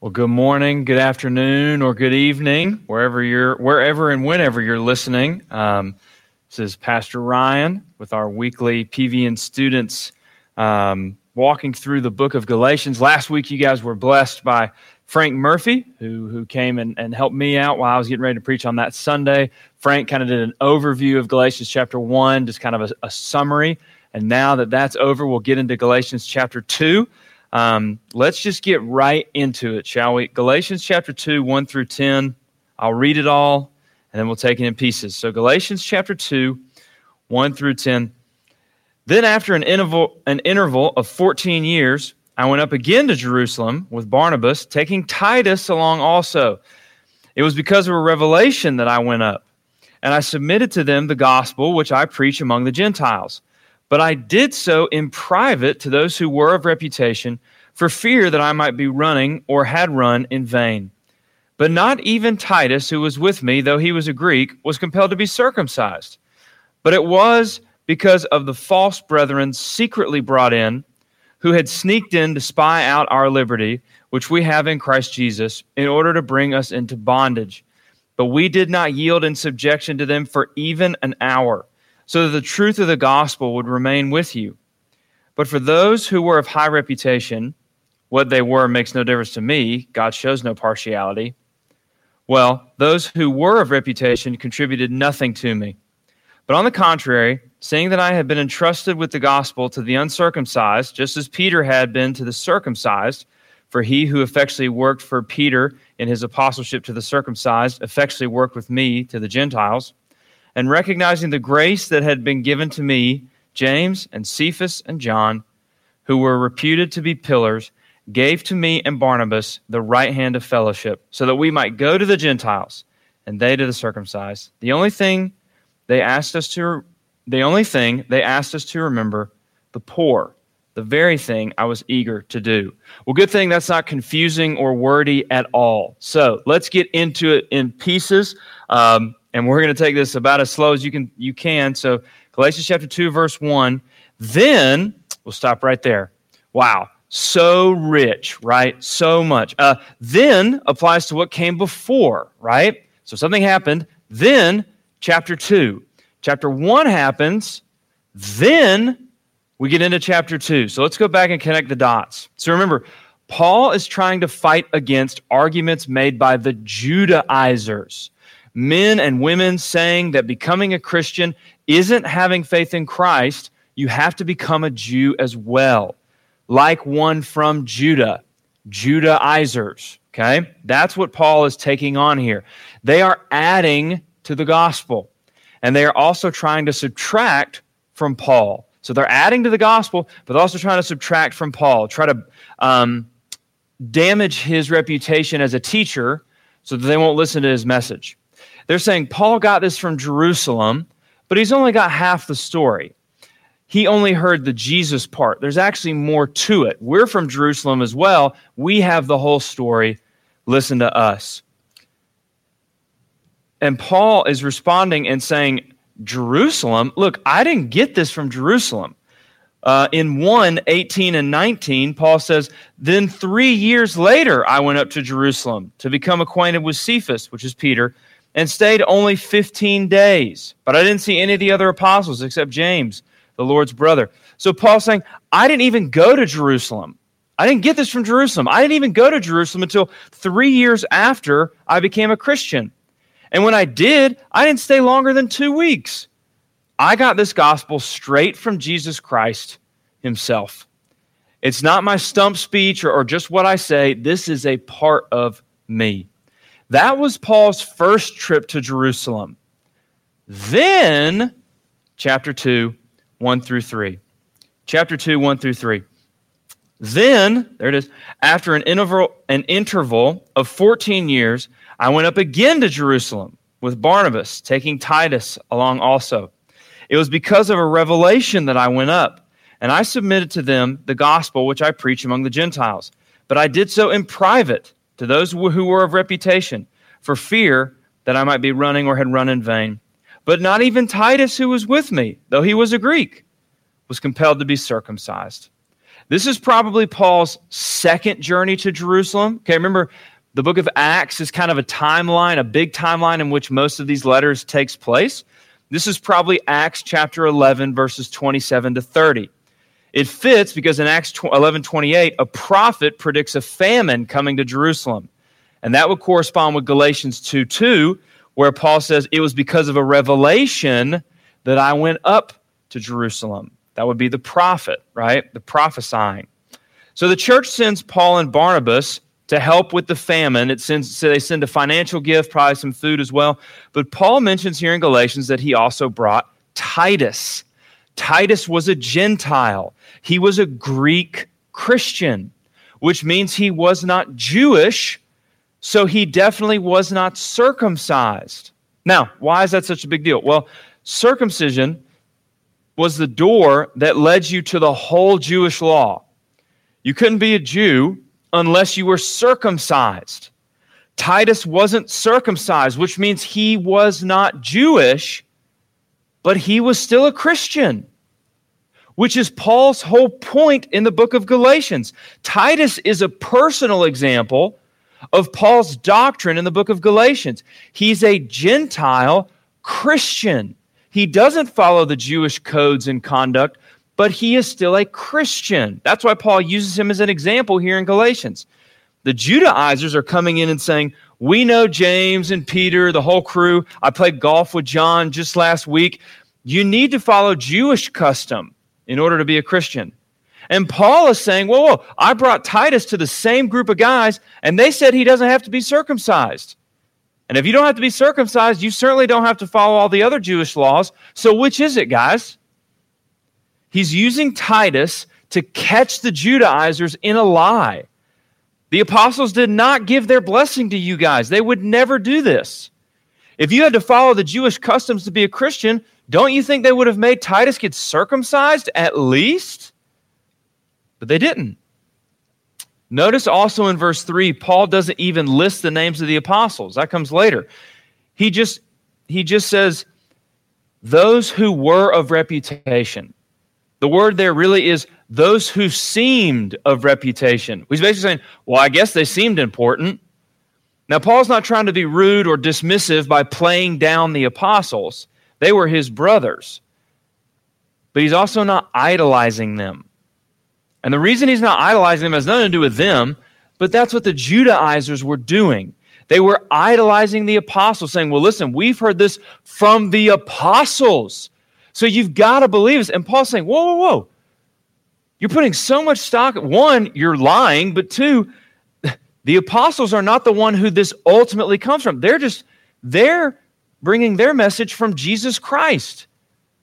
Well, good morning, good afternoon, or good evening, wherever you're, wherever and whenever you're listening. Um, this is Pastor Ryan with our weekly PVN students um, walking through the book of Galatians. Last week, you guys were blessed by Frank Murphy, who who came and, and helped me out while I was getting ready to preach on that Sunday. Frank kind of did an overview of Galatians chapter one, just kind of a, a summary. And now that that's over, we'll get into Galatians chapter two. Um, let's just get right into it, shall we? Galatians chapter 2, 1 through 10. I'll read it all and then we'll take it in pieces. So, Galatians chapter 2, 1 through 10. Then, after an interval, an interval of 14 years, I went up again to Jerusalem with Barnabas, taking Titus along also. It was because of a revelation that I went up, and I submitted to them the gospel which I preach among the Gentiles. But I did so in private to those who were of reputation, for fear that I might be running or had run in vain. But not even Titus, who was with me, though he was a Greek, was compelled to be circumcised. But it was because of the false brethren secretly brought in, who had sneaked in to spy out our liberty, which we have in Christ Jesus, in order to bring us into bondage. But we did not yield in subjection to them for even an hour so that the truth of the gospel would remain with you. But for those who were of high reputation, what they were makes no difference to me. God shows no partiality. Well, those who were of reputation contributed nothing to me. But on the contrary, seeing that I had been entrusted with the gospel to the uncircumcised, just as Peter had been to the circumcised, for he who effectually worked for Peter in his apostleship to the circumcised effectually worked with me to the Gentiles and recognizing the grace that had been given to me, James and Cephas and John, who were reputed to be pillars, gave to me and Barnabas the right hand of fellowship, so that we might go to the Gentiles and they to the circumcised. The only thing they asked us to the only thing they asked us to remember the poor, the very thing I was eager to do. Well, good thing that's not confusing or wordy at all. So let's get into it in pieces. Um, and we're going to take this about as slow as you can you can. So galatians chapter 2 verse 1 then we'll stop right there. Wow so rich right? So much. Uh, then applies to what came before right? So something happened. Then chapter 2 chapter 1 happens. Then we get into chapter 2 so let's go back and connect the dots. So remember paul is trying to fight against arguments made by the judaizers men and women saying that becoming a Christian isn't having faith in Christ. You have to become a Jew as well, like one from Judah, Judaizers. Okay? That's what Paul is taking on here. They are adding to the gospel, and they are also trying to subtract from Paul. So they're adding to the gospel, but also trying to subtract from Paul, try to um, damage his reputation as a teacher so that they won't listen to his message. They're saying Paul got this from Jerusalem, but he's only got half the story. He only heard the Jesus part. There's actually more to it. We're from Jerusalem as well. We have the whole story. Listen to us. And Paul is responding and saying, Jerusalem, look, I didn't get this from Jerusalem. Uh, in 1 18 and 19, Paul says, Then three years later, I went up to Jerusalem to become acquainted with Cephas, which is Peter, and stayed only 15 days. But I didn't see any of the other apostles except James, the Lord's brother. So Paul's saying, I didn't even go to Jerusalem. I didn't get this from Jerusalem. I didn't even go to Jerusalem until three years after I became a Christian. And when I did, I didn't stay longer than two weeks. I got this gospel straight from Jesus Christ himself. It's not my stump speech or, or just what I say. This is a part of me. That was Paul's first trip to Jerusalem. Then, chapter 2, 1 through 3. Chapter 2, 1 through 3. Then, there it is, after an interval, an interval of 14 years, I went up again to Jerusalem with Barnabas, taking Titus along also. It was because of a revelation that I went up, and I submitted to them the gospel which I preach among the Gentiles. But I did so in private to those who were of reputation, for fear that I might be running or had run in vain. But not even Titus, who was with me, though he was a Greek, was compelled to be circumcised. This is probably Paul's second journey to Jerusalem. Okay, remember the book of Acts is kind of a timeline, a big timeline in which most of these letters takes place. This is probably Acts chapter 11 verses 27 to 30. It fits because in Acts 11 28, a prophet predicts a famine coming to Jerusalem. And that would correspond with Galatians 2 2, where Paul says, It was because of a revelation that I went up to Jerusalem. That would be the prophet, right? The prophesying. So the church sends Paul and Barnabas to help with the famine. It sends, so they send a financial gift, probably some food as well. But Paul mentions here in Galatians that he also brought Titus. Titus was a Gentile, he was a Greek Christian, which means he was not Jewish, so he definitely was not circumcised. Now, why is that such a big deal? Well, circumcision was the door that led you to the whole Jewish law. You couldn't be a Jew unless you were circumcised. Titus wasn't circumcised, which means he was not Jewish, but he was still a Christian, which is Paul's whole point in the book of Galatians. Titus is a personal example of Paul's doctrine in the book of Galatians. He's a Gentile Christian. He doesn't follow the Jewish codes and conduct, but he is still a Christian. That's why Paul uses him as an example here in Galatians. The Judaizers are coming in and saying, We know James and Peter, the whole crew. I played golf with John just last week. You need to follow Jewish custom in order to be a Christian. And Paul is saying, Whoa, whoa, I brought Titus to the same group of guys, and they said he doesn't have to be circumcised. And if you don't have to be circumcised, you certainly don't have to follow all the other Jewish laws. So, which is it, guys? He's using Titus to catch the Judaizers in a lie. The apostles did not give their blessing to you guys. They would never do this. If you had to follow the Jewish customs to be a Christian, don't you think they would have made Titus get circumcised at least? But they didn't. Notice also in verse 3, Paul doesn't even list the names of the apostles. That comes later. He just he just says those who were of reputation. The word there really is those who seemed of reputation. He's basically saying, well, I guess they seemed important. Now, Paul's not trying to be rude or dismissive by playing down the apostles, they were his brothers. But he's also not idolizing them. And the reason he's not idolizing them has nothing to do with them, but that's what the Judaizers were doing. They were idolizing the apostles, saying, Well, listen, we've heard this from the apostles. So you've got to believe this. And Paul's saying, whoa, whoa, whoa. You're putting so much stock. One, you're lying, but two, the apostles are not the one who this ultimately comes from. They're just, they're bringing their message from Jesus Christ,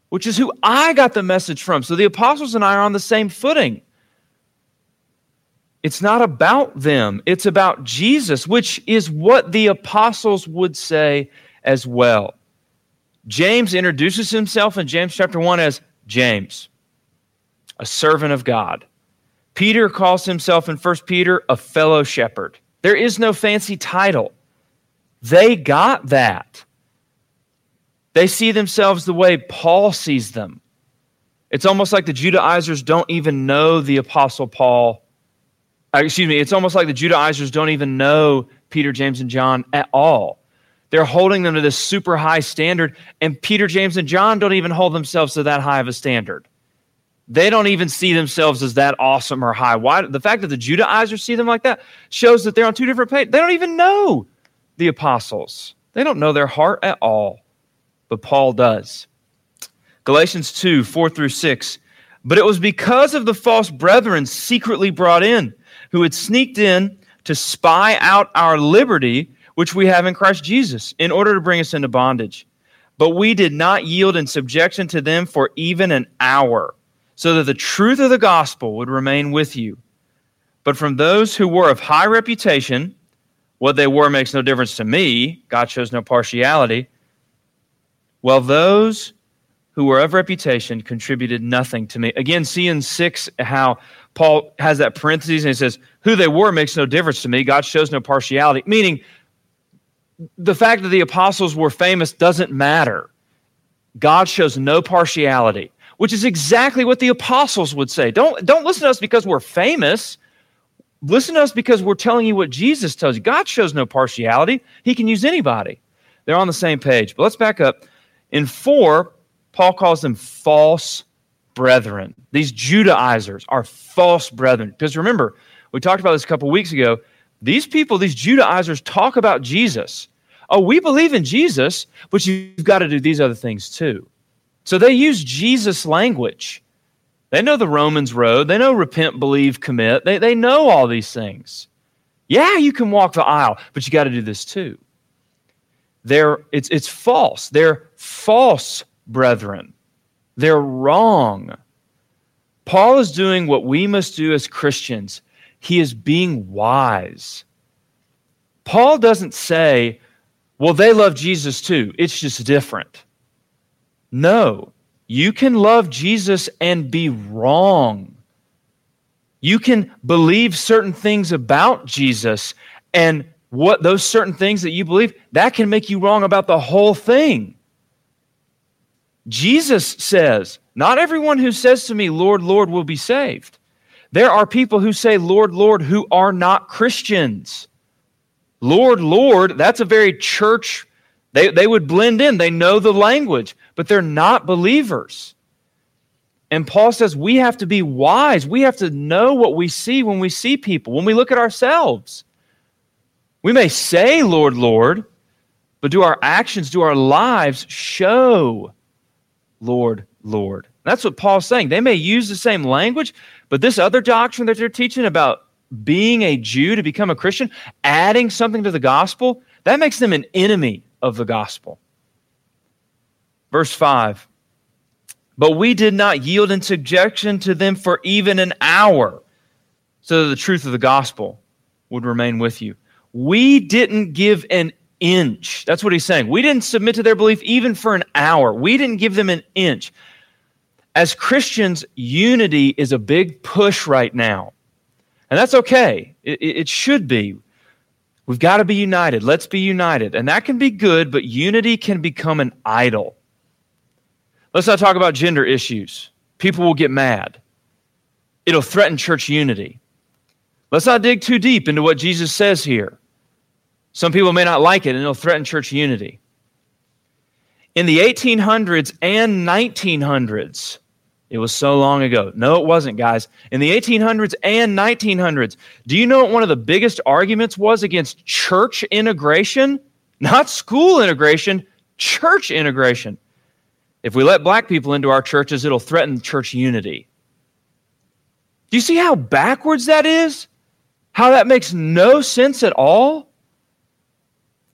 which is who I got the message from. So the apostles and I are on the same footing. It's not about them, it's about Jesus, which is what the apostles would say as well. James introduces himself in James chapter 1 as James, a servant of God. Peter calls himself in 1 Peter a fellow shepherd. There is no fancy title. They got that. They see themselves the way Paul sees them. It's almost like the Judaizers don't even know the Apostle Paul. Uh, excuse me, it's almost like the Judaizers don't even know Peter, James, and John at all. They're holding them to this super high standard, and Peter, James, and John don't even hold themselves to that high of a standard. They don't even see themselves as that awesome or high. Why? The fact that the Judaizers see them like that shows that they're on two different pages. They don't even know the apostles. They don't know their heart at all, but Paul does. Galatians 2 4 through 6. But it was because of the false brethren secretly brought in, who had sneaked in to spy out our liberty which we have in Christ Jesus, in order to bring us into bondage. But we did not yield in subjection to them for even an hour, so that the truth of the gospel would remain with you. But from those who were of high reputation, what they were makes no difference to me. God shows no partiality. Well, those who were of reputation contributed nothing to me. Again, see in 6 how Paul has that parenthesis and he says, Who they were makes no difference to me. God shows no partiality, meaning the fact that the apostles were famous doesn't matter. God shows no partiality. Which is exactly what the apostles would say. Don't, don't listen to us because we're famous. Listen to us because we're telling you what Jesus tells you. God shows no partiality, He can use anybody. They're on the same page. But let's back up. In 4, Paul calls them false brethren. These Judaizers are false brethren. Because remember, we talked about this a couple weeks ago. These people, these Judaizers, talk about Jesus. Oh, we believe in Jesus, but you've got to do these other things too. So they use Jesus language. They know the Romans road. They know repent, believe, commit. They, they know all these things. Yeah, you can walk the aisle, but you got to do this too. They're, it's, it's false. They're false brethren. They're wrong. Paul is doing what we must do as Christians. He is being wise. Paul doesn't say, well, they love Jesus too. It's just different. No, you can love Jesus and be wrong. You can believe certain things about Jesus, and what those certain things that you believe, that can make you wrong about the whole thing. Jesus says, Not everyone who says to me, Lord, Lord, will be saved. There are people who say, Lord, Lord, who are not Christians. Lord, Lord, that's a very church, they, they would blend in. They know the language, but they're not believers. And Paul says we have to be wise. We have to know what we see when we see people, when we look at ourselves. We may say, Lord, Lord, but do our actions, do our lives show, Lord, Lord? That's what Paul's saying. They may use the same language, but this other doctrine that they're teaching about being a Jew to become a Christian, adding something to the gospel, that makes them an enemy of the gospel. Verse 5 But we did not yield in subjection to them for even an hour, so that the truth of the gospel would remain with you. We didn't give an inch. That's what he's saying. We didn't submit to their belief even for an hour. We didn't give them an inch. As Christians, unity is a big push right now. And that's okay. It, it should be. We've got to be united. Let's be united. And that can be good, but unity can become an idol. Let's not talk about gender issues. People will get mad. It'll threaten church unity. Let's not dig too deep into what Jesus says here. Some people may not like it, and it'll threaten church unity. In the 1800s and 1900s, it was so long ago. No, it wasn't, guys. In the 1800s and 1900s, do you know what one of the biggest arguments was against church integration? Not school integration, church integration. If we let black people into our churches, it'll threaten church unity. Do you see how backwards that is? How that makes no sense at all?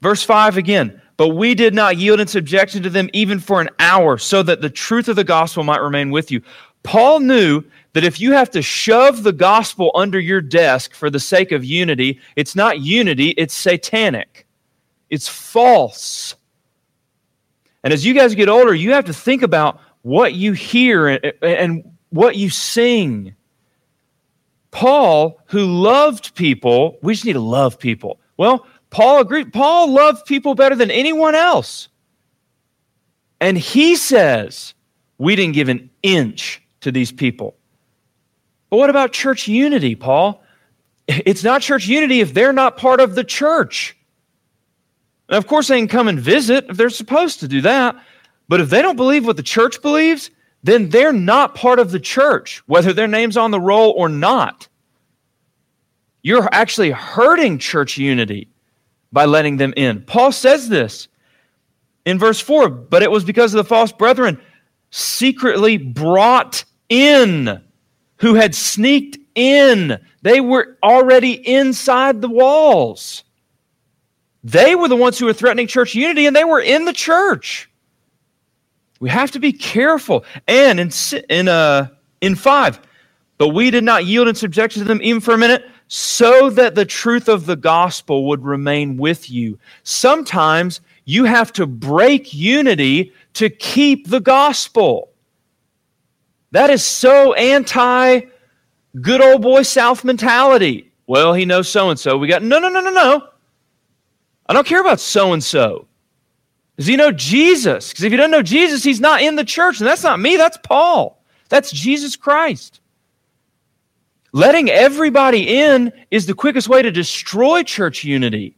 Verse 5 again. But we did not yield in subjection to them even for an hour, so that the truth of the gospel might remain with you. Paul knew that if you have to shove the gospel under your desk for the sake of unity, it's not unity, it's satanic. It's false. And as you guys get older, you have to think about what you hear and, what you sing. Paul, who loved people, we just need to love people. Well, Paul agreed. Paul loved people better than anyone else. And he says, we didn't give an inch to these people. But what about church unity, Paul? It's not church unity if they're not part of the church. And of course, they can come and visit if they're supposed to do that. But if they don't believe what the church believes, then they're not part of the church, whether their name's on the roll or not. You're actually hurting church unity by letting them in. Paul says this in verse 4 but it was because of the false brethren secretly brought in who had sneaked in. They were already inside the walls. They were the ones who were threatening church unity, and they were in the church. We have to be careful. And in, in, uh, in 5, but we did not yield in subjection to them even for a minute, so that the truth of the gospel would remain with you. Sometimes you have to break unity to keep the gospel. That is so anti good old boy South mentality. Well, he knows so and so. We got no, no, no, no, no. I don't care about so and so. Does he know Jesus? Because if he doesn't know Jesus, he's not in the church. And that's not me, that's Paul. That's Jesus Christ. Letting everybody in is the quickest way to destroy church unity.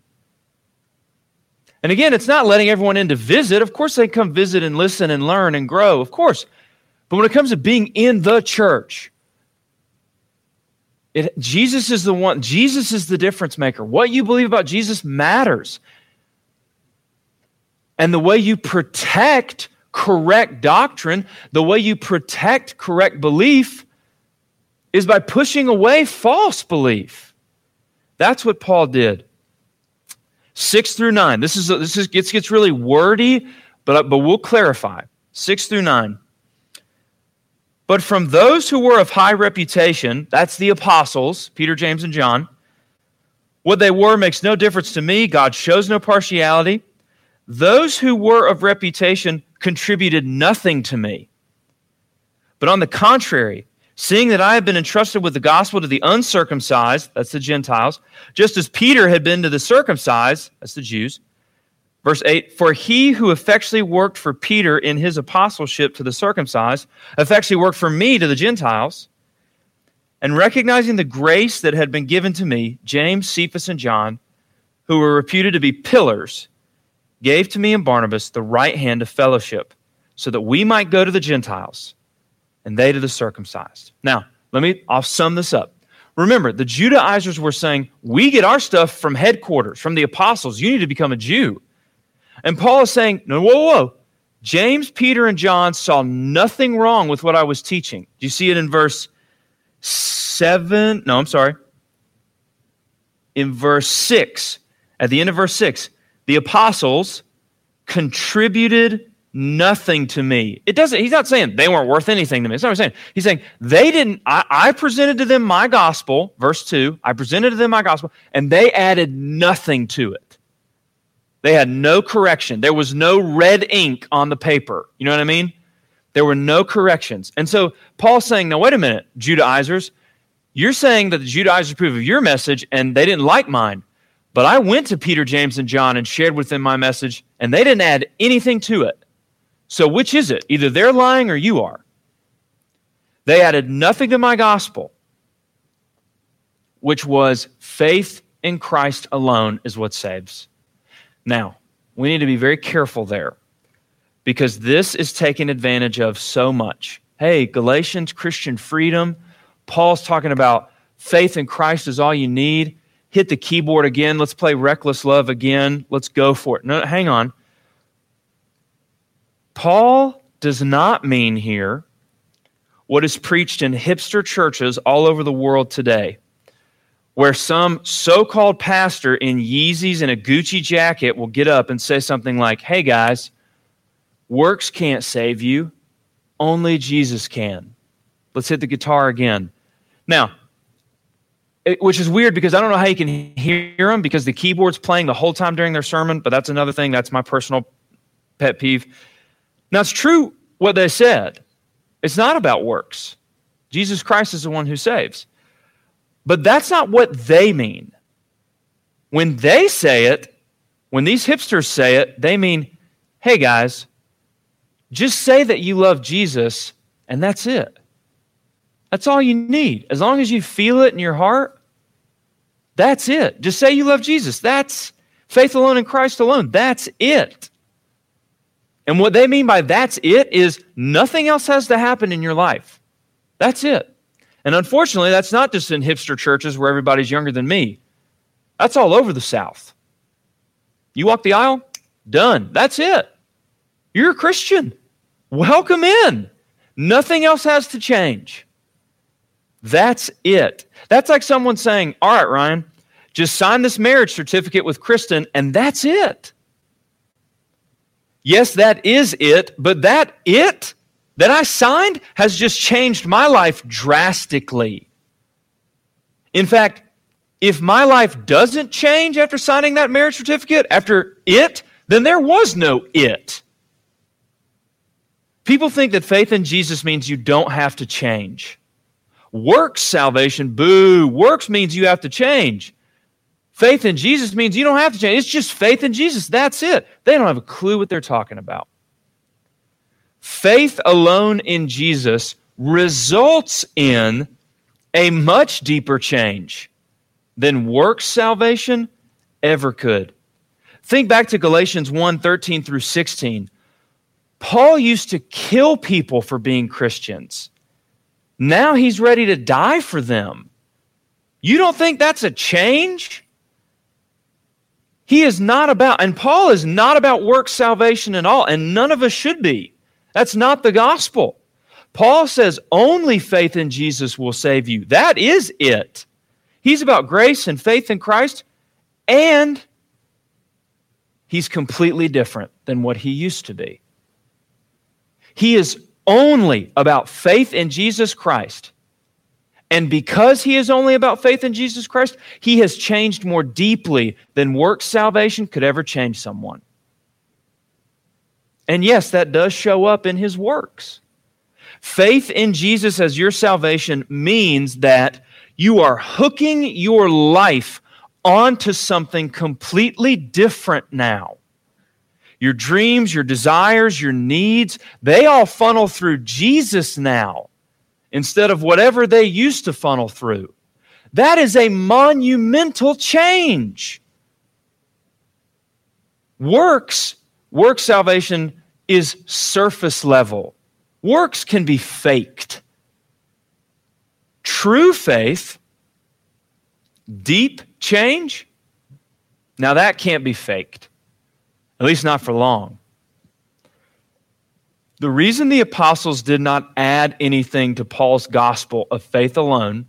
And again, it's not letting everyone in to visit. Of course, they come visit and listen and learn and grow, of course. But when it comes to being in the church, it, Jesus is the one, Jesus is the difference maker. What you believe about Jesus matters. And the way you protect correct doctrine, the way you protect correct belief, is by pushing away false belief. That's what Paul did. Six through nine. This is this is gets gets really wordy, but but we'll clarify. Six through nine. But from those who were of high reputation, that's the apostles, Peter, James, and John, what they were makes no difference to me. God shows no partiality. Those who were of reputation contributed nothing to me. But on the contrary, seeing that I have been entrusted with the gospel to the uncircumcised, that's the Gentiles, just as Peter had been to the circumcised, that's the Jews. Verse 8 For he who effectually worked for Peter in his apostleship to the circumcised, effectually worked for me to the Gentiles. And recognizing the grace that had been given to me, James, Cephas, and John, who were reputed to be pillars, gave to me and Barnabas the right hand of fellowship, so that we might go to the Gentiles and they to the circumcised. Now, let me, I'll sum this up. Remember, the Judaizers were saying, We get our stuff from headquarters, from the apostles. You need to become a Jew. And Paul is saying, No, whoa, whoa. James, Peter, and John saw nothing wrong with what I was teaching. Do you see it in verse 7? No, I'm sorry. In verse 6, at the end of verse 6, the apostles contributed nothing to me. It doesn't, he's not saying they weren't worth anything to me. That's not what he's saying. He's saying they didn't, I, I, presented to them my gospel, verse 2, I presented to them my gospel, and they added nothing to it. They had no correction. There was no red ink on the paper. You know what I mean? There were no corrections. And so Paul's saying, now wait a minute, Judaizers, you're saying that the Judaizers approve of your message and they didn't like mine. But I went to Peter, James, and John and shared with them my message, and they didn't add anything to it. So which is it? Either they're lying or you are. They added nothing to my gospel, which was faith in Christ alone is what saves. Now, we need to be very careful there because this is taken advantage of so much. Hey, Galatians, Christian freedom. Paul's talking about faith in Christ is all you need hit the keyboard again. Let's play Reckless Love again. Let's go for it. No, hang on. Paul does not mean here what is preached in hipster churches all over the world today, where some so called pastor in Yeezys and a Gucci jacket will get up and say something like, Hey guys, works can't save you, only Jesus can. Let's hit the guitar again. Now, it, which is weird because I don't know how you can hear them because the keyboard's playing the whole time during their sermon, but that's another thing. That's my personal pet peeve. Now, it's true what they said. It's not about works. Jesus Christ is the one who saves. But that's not what they mean. When they say it, when these hipsters say it, they mean, hey guys, just say that you love Jesus and that's it. That's all you need. As long as you feel it in your heart, that's it. Just say you love Jesus. That's faith alone in Christ alone. That's it. And what they mean by that's it is nothing else has to happen in your life. That's it. And unfortunately, that's not just in hipster churches where everybody's younger than me. That's all over the South. You walk the aisle, done. That's it. You're a Christian. Welcome in. Nothing else has to change. That's it. That's like someone saying, All right, Ryan, just sign this marriage certificate with Kristen, and that's it. Yes, that is it, but that it that I signed has just changed my life drastically. In fact, if my life doesn't change after signing that marriage certificate, after it, then there was no it. People think that faith in Jesus means you don't have to change. Works salvation, boo. Works means you have to change. Faith in Jesus means you don't have to change. It's just faith in Jesus. That's it. They don't have a clue what they're talking about. Faith alone in Jesus results in a much deeper change than works salvation ever could. Think back to Galatians 1 13 through 16. Paul used to kill people for being Christians. Now he's ready to die for them. You don't think that's a change? He is not about, and Paul is not about work salvation at all, and none of us should be. That's not the gospel. Paul says only faith in Jesus will save you. That is it. He's about grace and faith in Christ, and he's completely different than what he used to be. He is only about faith in Jesus Christ. And because he is only about faith in Jesus Christ, he has changed more deeply than work salvation could ever change someone. And yes, that does show up in his works. Faith in Jesus as your salvation means that you are hooking your life onto something completely different now. Your dreams, your desires, your needs, they all funnel through Jesus now instead of whatever they used to funnel through. That is a monumental change. Works, work salvation is surface level. Works can be faked. True faith, deep change, now that can't be faked, at least not for long. The reason the apostles did not add anything to Paul's gospel of faith alone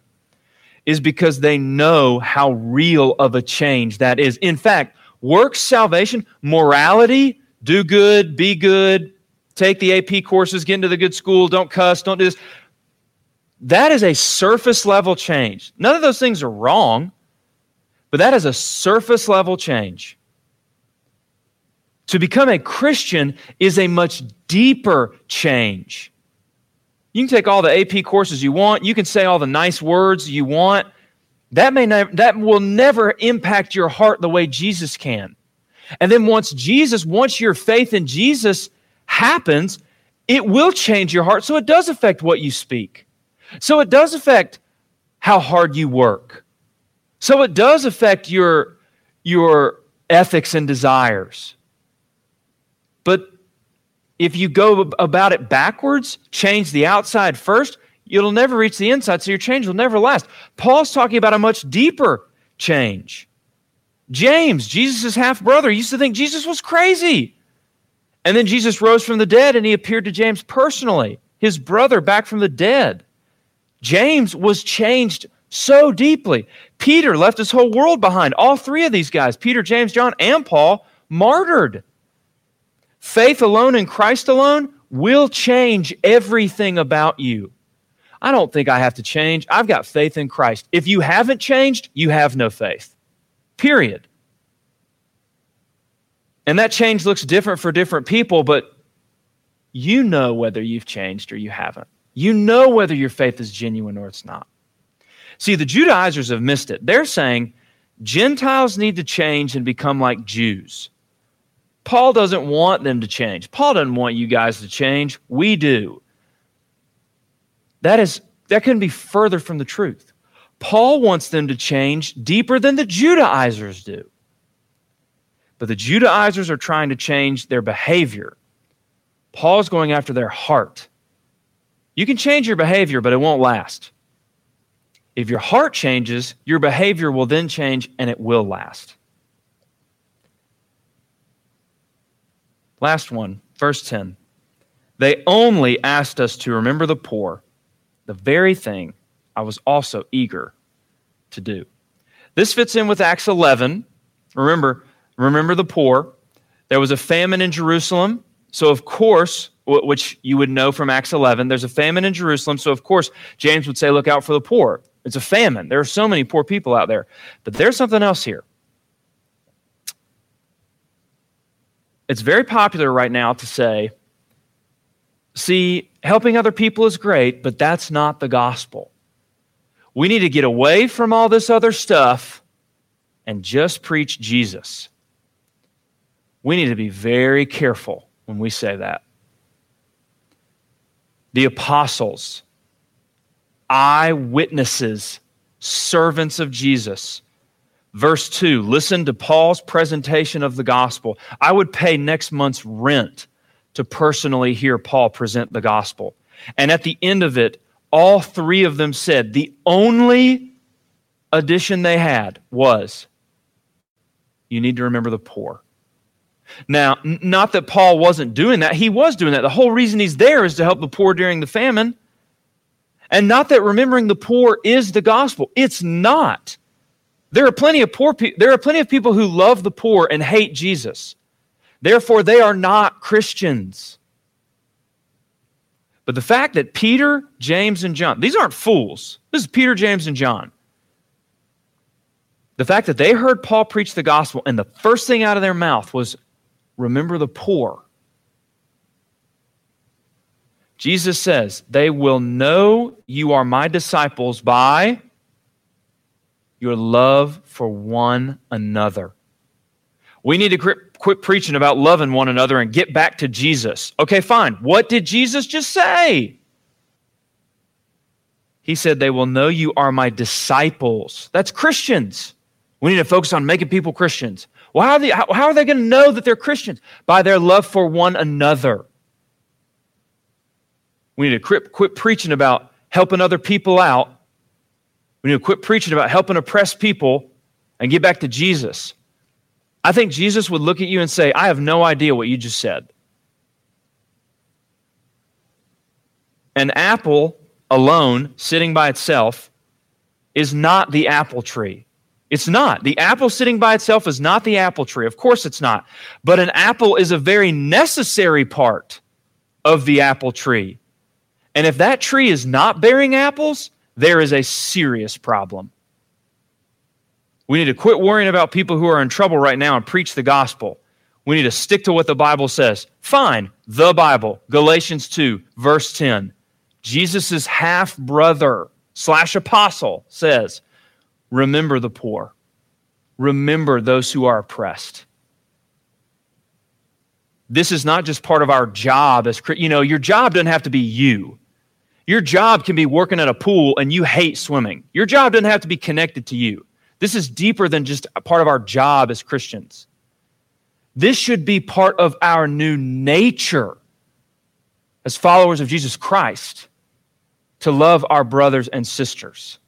is because they know how real of a change that is. In fact, works salvation, morality, do good, be good, take the AP courses, get into the good school, don't cuss, don't do this. That is a surface level change. None of those things are wrong, but that is a surface level change. To become a Christian is a much deeper change. You can take all the AP courses you want, you can say all the nice words you want. That may never, that will never impact your heart the way Jesus can. And then once Jesus, once your faith in Jesus happens, it will change your heart. So it does affect what you speak. So it does affect how hard you work. So it does affect your, your ethics and desires. But if you go about it backwards, change the outside first, you'll never reach the inside, so your change will never last. Paul's talking about a much deeper change. James, Jesus' half brother, used to think Jesus was crazy. And then Jesus rose from the dead and he appeared to James personally, his brother back from the dead. James was changed so deeply. Peter left his whole world behind. All three of these guys, Peter, James, John, and Paul, martyred. Faith alone in Christ alone will change everything about you. I don't think I have to change. I've got faith in Christ. If you haven't changed, you have no faith. Period. And that change looks different for different people, but you know whether you've changed or you haven't. You know whether your faith is genuine or it's not. See, the Judaizers have missed it. They're saying Gentiles need to change and become like Jews. Paul doesn't want them to change. Paul doesn't want you guys to change. We do. That is that couldn't be further from the truth. Paul wants them to change deeper than the Judaizers do. But the Judaizers are trying to change their behavior. Paul's going after their heart. You can change your behavior, but it won't last. If your heart changes, your behavior will then change and it will last. Last one, verse 10. They only asked us to remember the poor, the very thing I was also eager to do. This fits in with Acts 11. Remember, remember the poor. There was a famine in Jerusalem. So, of course, which you would know from Acts 11, there's a famine in Jerusalem. So, of course, James would say, Look out for the poor. It's a famine. There are so many poor people out there. But there's something else here. it's very popular right now to say, see, helping other people is great, but that's not the gospel. We need to get away from all this other stuff and just preach Jesus. We need to be very careful when we say that. The apostles, eyewitnesses, servants of Jesus. Verse 2, listen to Paul's presentation of the gospel. I would pay next month's rent to personally hear Paul present the gospel. And at the end of it, all three of them said the only addition they had was you need to remember the poor. Now, n- not that Paul wasn't doing that, he was doing that. The whole reason he's there is to help the poor during the famine. And not that remembering the poor is the gospel. It's not. There are plenty of poor pe- there are plenty of people who love the poor and hate Jesus. Therefore, they are not Christians. But the fact that Peter, James, and John, these aren't fools. This is Peter, James, and John. The fact that they heard Paul preach the gospel and the first thing out of their mouth was, remember the poor. Jesus says, they will know you are my disciples by your love for one another. We need to quit, preaching about loving one another and get back to Jesus. Okay, fine. What did Jesus just say? He said, They will know you are my disciples. That's Christians. We need to focus on making people Christians. Well, how are they, how, how are they going to know that they're Christians? By their love for one another. We need to quit, quit preaching about helping other people out. We need to quit preaching about helping oppressed people and get back to Jesus. I think Jesus would look at you and say, I have no idea what you just said. An apple alone, sitting by itself, is not the apple tree. It's not. The apple sitting by itself is not the apple tree. Of course it's not. But an apple is a very necessary part of the apple tree. And if that tree is not bearing apples, there is a serious problem. We need to quit worrying about people who are in trouble right now and preach the gospel. We need to stick to what the Bible says. Fine, the Bible, Galatians 2, verse 10. Jesus' half brother slash apostle says, Remember the poor, remember those who are oppressed. This is not just part of our job as you know, your job doesn't have to be you. Your job can be working at a pool and you hate swimming. Your job doesn't have to be connected to you. This is deeper than just part of our job as Christians. This should be part of our new nature as followers of Jesus Christ to love our brothers and sisters.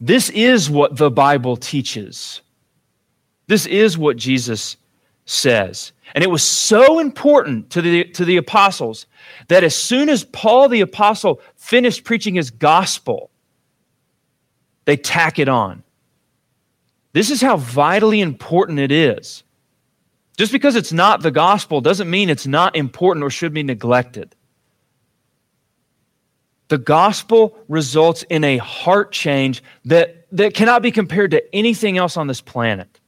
This is what the Bible teaches. This is what Jesus says. And it was so important to the, to the apostles that as soon as Paul the apostle finished preaching his gospel, they tack it on. This is how vitally important it is. Just because it's not the gospel doesn't mean it's not important or should be neglected. The gospel results in a heart change that, that cannot be compared to anything else on this planet.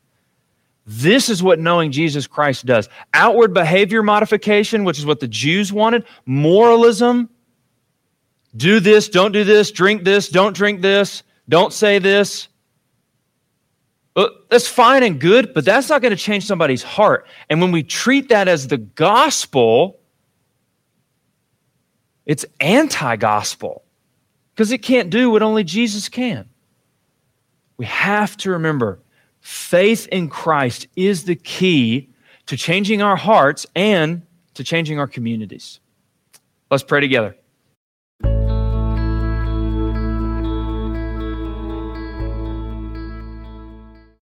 This is what knowing Jesus Christ does. Outward behavior modification, which is what the Jews wanted, moralism, do this, don't do this, drink this, don't drink this, don't say this. Well, that's fine and good, but that's not going to change somebody's heart. And when we treat that as the gospel, it's anti gospel because it can't do what only Jesus can. We have to remember faith in Christ is the key to changing our hearts and to changing our communities. Let's pray together.